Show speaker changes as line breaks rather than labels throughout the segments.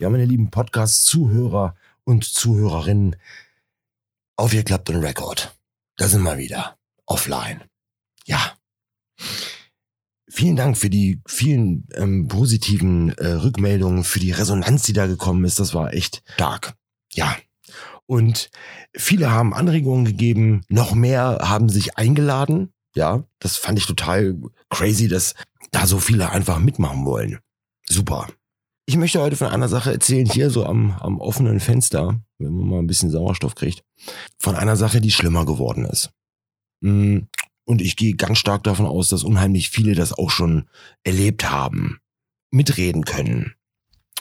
Ja, meine lieben Podcast-Zuhörer und Zuhörerinnen, aufgeklappt und Rekord. Da sind wir wieder. Offline. Ja. Vielen Dank für die vielen ähm, positiven äh, Rückmeldungen, für die Resonanz, die da gekommen ist. Das war echt stark. Ja. Und viele haben Anregungen gegeben. Noch mehr haben sich eingeladen. Ja, das fand ich total crazy, dass da so viele einfach mitmachen wollen. Super. Ich möchte heute von einer Sache erzählen, hier so am, am offenen Fenster, wenn man mal ein bisschen Sauerstoff kriegt, von einer Sache, die schlimmer geworden ist. Mm, und ich gehe ganz stark davon aus, dass unheimlich viele das auch schon erlebt haben, mitreden können.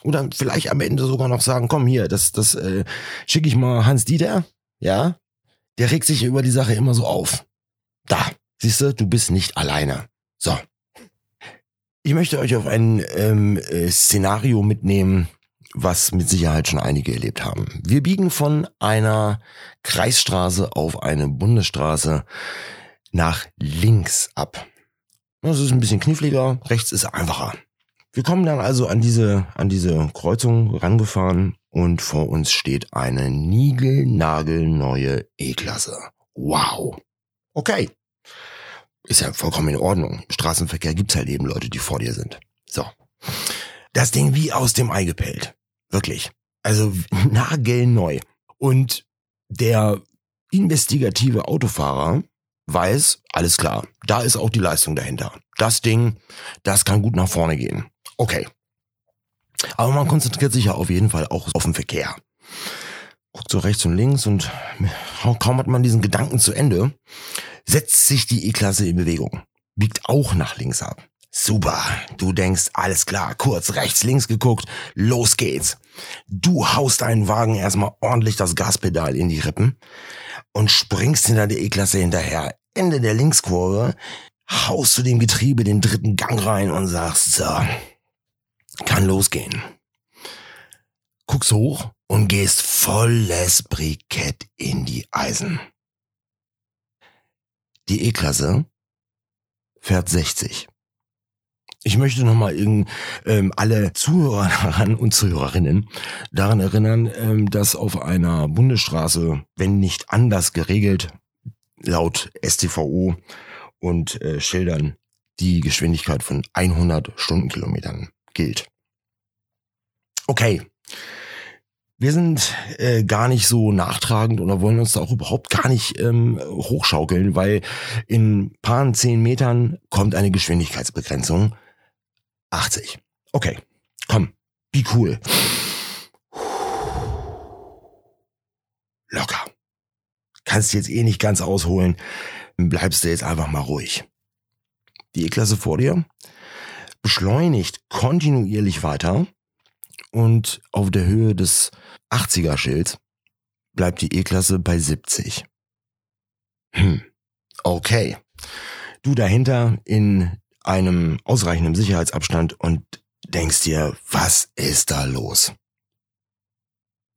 Oder vielleicht am Ende sogar noch sagen, komm hier, das, das äh, schicke ich mal Hans Dieter, ja? Der regt sich über die Sache immer so auf. Da, siehst du, du bist nicht alleine. So, ich möchte euch auf ein ähm, äh, Szenario mitnehmen, was mit Sicherheit schon einige erlebt haben. Wir biegen von einer Kreisstraße auf eine Bundesstraße nach links ab. Das ist ein bisschen kniffliger, rechts ist einfacher. Wir kommen dann also an diese, an diese Kreuzung rangefahren und vor uns steht eine niegelnagelneue E-Klasse. Wow. Okay. Ist ja vollkommen in Ordnung. Im Straßenverkehr gibt's halt eben Leute, die vor dir sind. So. Das Ding wie aus dem Ei gepellt. Wirklich. Also nagelneu. Und der investigative Autofahrer weiß, alles klar, da ist auch die Leistung dahinter. Das Ding, das kann gut nach vorne gehen. Okay. Aber man konzentriert sich ja auf jeden Fall auch auf den Verkehr. Guckt so rechts und links und kaum hat man diesen Gedanken zu Ende, setzt sich die E-Klasse in Bewegung, biegt auch nach links ab. Super, du denkst, alles klar, kurz rechts, links geguckt, los geht's. Du haust deinen Wagen erstmal ordentlich das Gaspedal in die Rippen und springst hinter der E-Klasse hinterher. Ende der Linkskurve haust du dem Getriebe den dritten Gang rein und sagst, so, kann losgehen. Guckst hoch und gehst volles Brikett in die Eisen. Die E-Klasse fährt 60. Ich möchte nochmal ähm, alle Zuhörer und Zuhörerinnen daran erinnern, ähm, dass auf einer Bundesstraße, wenn nicht anders geregelt, laut STVO und äh, Schildern die Geschwindigkeit von 100 Stundenkilometern gilt. Okay, wir sind äh, gar nicht so nachtragend oder wollen uns da auch überhaupt gar nicht ähm, hochschaukeln, weil in paar zehn Metern kommt eine Geschwindigkeitsbegrenzung. 80. Okay, komm, be cool. Locker. Kannst jetzt eh nicht ganz ausholen, bleibst du jetzt einfach mal ruhig. Die E-Klasse vor dir beschleunigt kontinuierlich weiter und auf der Höhe des 80er Schilds bleibt die E-Klasse bei 70. Hm. Okay. Du dahinter in einem ausreichenden Sicherheitsabstand und denkst dir, was ist da los?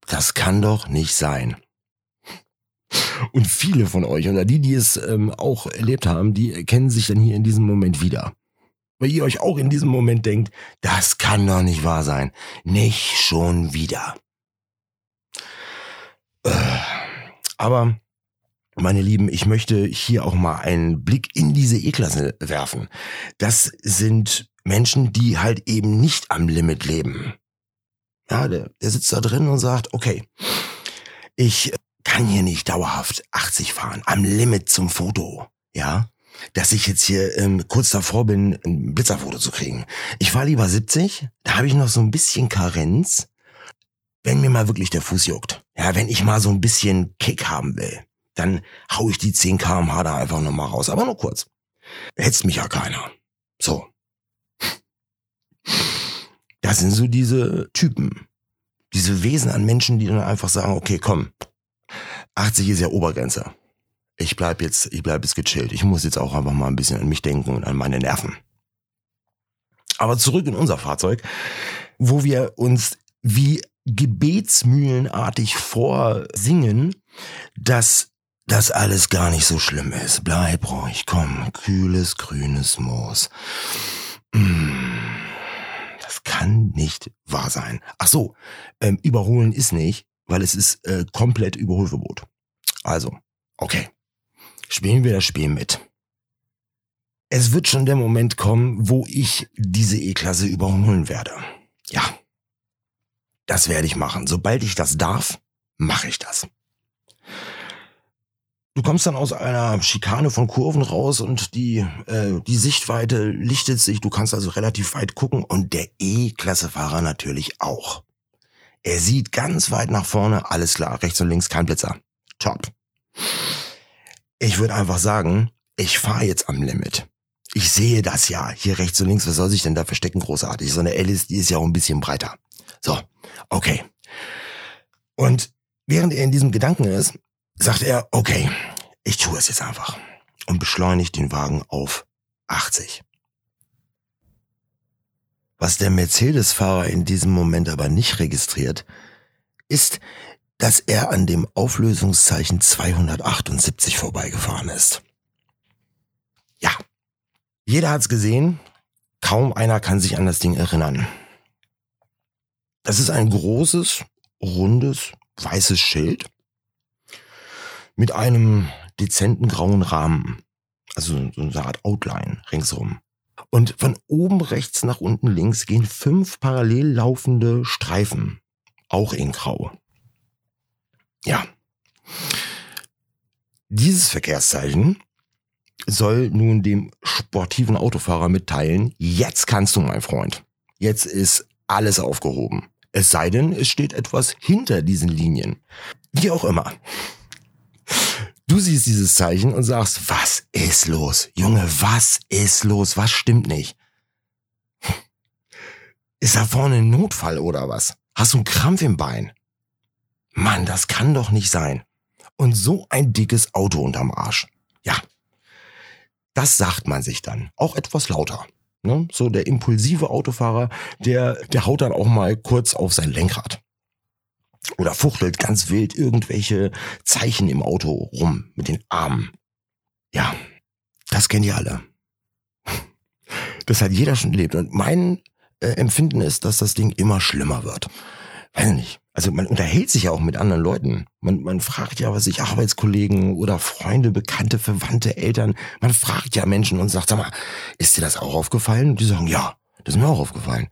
Das kann doch nicht sein. Und viele von euch oder die, die es ähm, auch erlebt haben, die erkennen sich dann hier in diesem Moment wieder weil ihr euch auch in diesem Moment denkt, das kann doch nicht wahr sein. Nicht schon wieder. Äh, aber meine Lieben, ich möchte hier auch mal einen Blick in diese E-Klasse werfen. Das sind Menschen, die halt eben nicht am Limit leben. Ja, der, der sitzt da drin und sagt, okay, ich kann hier nicht dauerhaft 80 fahren, am Limit zum Foto. Ja, dass ich jetzt hier ähm, kurz davor bin, ein Blitzerfoto zu kriegen. Ich fahre lieber 70, da habe ich noch so ein bisschen Karenz, wenn mir mal wirklich der Fuß juckt. Ja, wenn ich mal so ein bisschen Kick haben will, dann hau ich die 10 kmh da einfach nochmal raus, aber nur kurz. Hetzt mich ja keiner. So. Das sind so diese Typen, diese Wesen an Menschen, die dann einfach sagen, okay, komm, 80 ist ja Obergrenze ich bleib jetzt, ich bleib jetzt gechillt. Ich muss jetzt auch einfach mal ein bisschen an mich denken und an meine Nerven. Aber zurück in unser Fahrzeug, wo wir uns wie gebetsmühlenartig vorsingen, dass das alles gar nicht so schlimm ist. Bleib ruhig, komm, kühles, grünes Moos. Mm, Das kann nicht wahr sein. Ach so, ähm, überholen ist nicht, weil es ist äh, komplett Überholverbot. Also, okay. Spielen wir das Spiel mit. Es wird schon der Moment kommen, wo ich diese E-Klasse überholen werde. Ja. Das werde ich machen. Sobald ich das darf, mache ich das. Du kommst dann aus einer Schikane von Kurven raus und die, äh, die Sichtweite lichtet sich. Du kannst also relativ weit gucken und der E-Klassefahrer natürlich auch. Er sieht ganz weit nach vorne, alles klar, rechts und links kein Blitzer. Top. Ich würde einfach sagen, ich fahre jetzt am Limit. Ich sehe das ja. Hier rechts und links, was soll sich denn da verstecken? Großartig. So eine Alice, die ist ja auch ein bisschen breiter. So, okay. Und während er in diesem Gedanken ist, sagt er, okay, ich tue es jetzt einfach und beschleunigt den Wagen auf 80. Was der Mercedes-Fahrer in diesem Moment aber nicht registriert, ist, dass er an dem Auflösungszeichen 278 vorbeigefahren ist. Ja, jeder hat's gesehen, kaum einer kann sich an das Ding erinnern. Das ist ein großes, rundes, weißes Schild mit einem dezenten grauen Rahmen. Also so eine Art Outline ringsrum. Und von oben rechts nach unten links gehen fünf parallel laufende Streifen. Auch in grau. Ja. Dieses Verkehrszeichen soll nun dem sportiven Autofahrer mitteilen, jetzt kannst du, mein Freund. Jetzt ist alles aufgehoben. Es sei denn, es steht etwas hinter diesen Linien. Wie auch immer. Du siehst dieses Zeichen und sagst, was ist los? Junge, was ist los? Was stimmt nicht? Ist da vorne ein Notfall oder was? Hast du einen Krampf im Bein? Mann, das kann doch nicht sein. Und so ein dickes Auto unterm Arsch. Ja. Das sagt man sich dann. Auch etwas lauter. Ne? So der impulsive Autofahrer, der, der haut dann auch mal kurz auf sein Lenkrad oder fuchtelt ganz wild irgendwelche Zeichen im Auto rum mit den Armen. Ja, das kennt ihr alle. Das hat jeder schon erlebt. Und mein äh, Empfinden ist, dass das Ding immer schlimmer wird. Weiß nicht. Also man unterhält sich ja auch mit anderen Leuten. Man, man fragt ja, was ich Arbeitskollegen oder Freunde, Bekannte, Verwandte, Eltern. Man fragt ja Menschen und sagt, sag mal, ist dir das auch aufgefallen? Und die sagen, ja, das ist mir auch aufgefallen.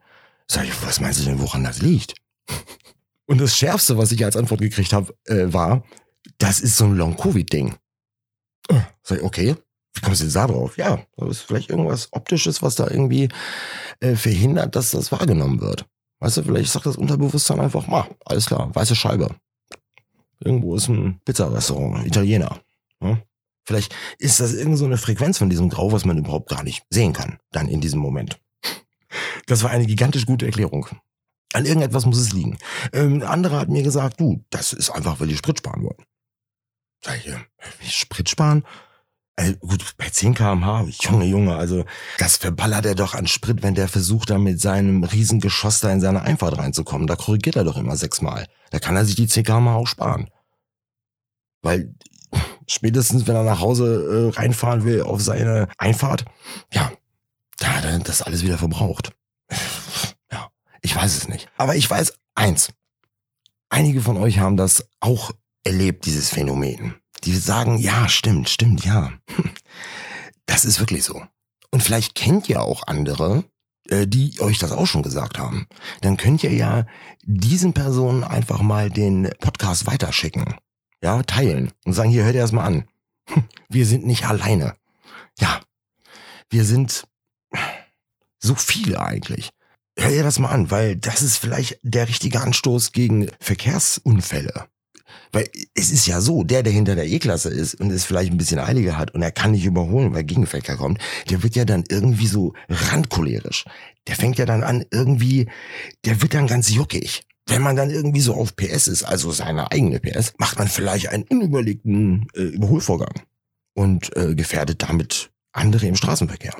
Sag ich, was meinst du denn, woran das liegt? Und das Schärfste, was ich als Antwort gekriegt habe, äh, war, das ist so ein Long-Covid-Ding. Oh, sag ich, okay, wie kommst du jetzt da drauf? Ja, das ist vielleicht irgendwas Optisches, was da irgendwie äh, verhindert, dass das wahrgenommen wird. Weißt du, vielleicht sagt das Unterbewusstsein einfach, ma, alles klar, weiße Scheibe. Irgendwo ist ein Pizzarestaurant, Italiener. Hm? Vielleicht ist das irgend so eine Frequenz von diesem Grau, was man überhaupt gar nicht sehen kann, dann in diesem Moment. Das war eine gigantisch gute Erklärung. An irgendetwas muss es liegen. Ähm, ein anderer hat mir gesagt, du, das ist einfach, weil die Sprit sparen wollen. Sag ich, wie Sprit sparen? Also gut, bei 10 kmh, Junge, Junge, also das verballert er doch an Sprit, wenn der versucht, da mit seinem Riesengeschoss da in seine Einfahrt reinzukommen. Da korrigiert er doch immer sechsmal. Da kann er sich die 10 kmh auch sparen. Weil spätestens, wenn er nach Hause äh, reinfahren will auf seine Einfahrt, ja, da hat er das alles wieder verbraucht. Ich weiß es nicht. Aber ich weiß eins. Einige von euch haben das auch erlebt, dieses Phänomen. Die sagen, ja, stimmt, stimmt, ja. Das ist wirklich so. Und vielleicht kennt ihr auch andere, äh, die euch das auch schon gesagt haben. Dann könnt ihr ja diesen Personen einfach mal den Podcast weiterschicken. Ja, teilen und sagen, hier, hört ihr das mal an. Wir sind nicht alleine. Ja, wir sind so viele eigentlich. Hör dir das mal an, weil das ist vielleicht der richtige Anstoß gegen Verkehrsunfälle. Weil es ist ja so, der, der hinter der E-Klasse ist und es vielleicht ein bisschen eiliger hat und er kann nicht überholen, weil Gegenverkehr kommt, der wird ja dann irgendwie so randcholerisch. Der fängt ja dann an irgendwie, der wird dann ganz juckig. Wenn man dann irgendwie so auf PS ist, also seine eigene PS, macht man vielleicht einen unüberlegten äh, Überholvorgang und äh, gefährdet damit andere im Straßenverkehr.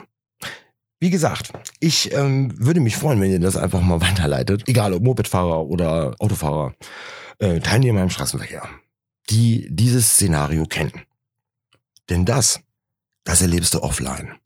Wie gesagt, ich ähm, würde mich freuen, wenn ihr das einfach mal weiterleitet. Egal ob Mopedfahrer oder Autofahrer, äh, Teilnehmer im Straßenverkehr, die dieses Szenario kennen. Denn das, das erlebst du offline.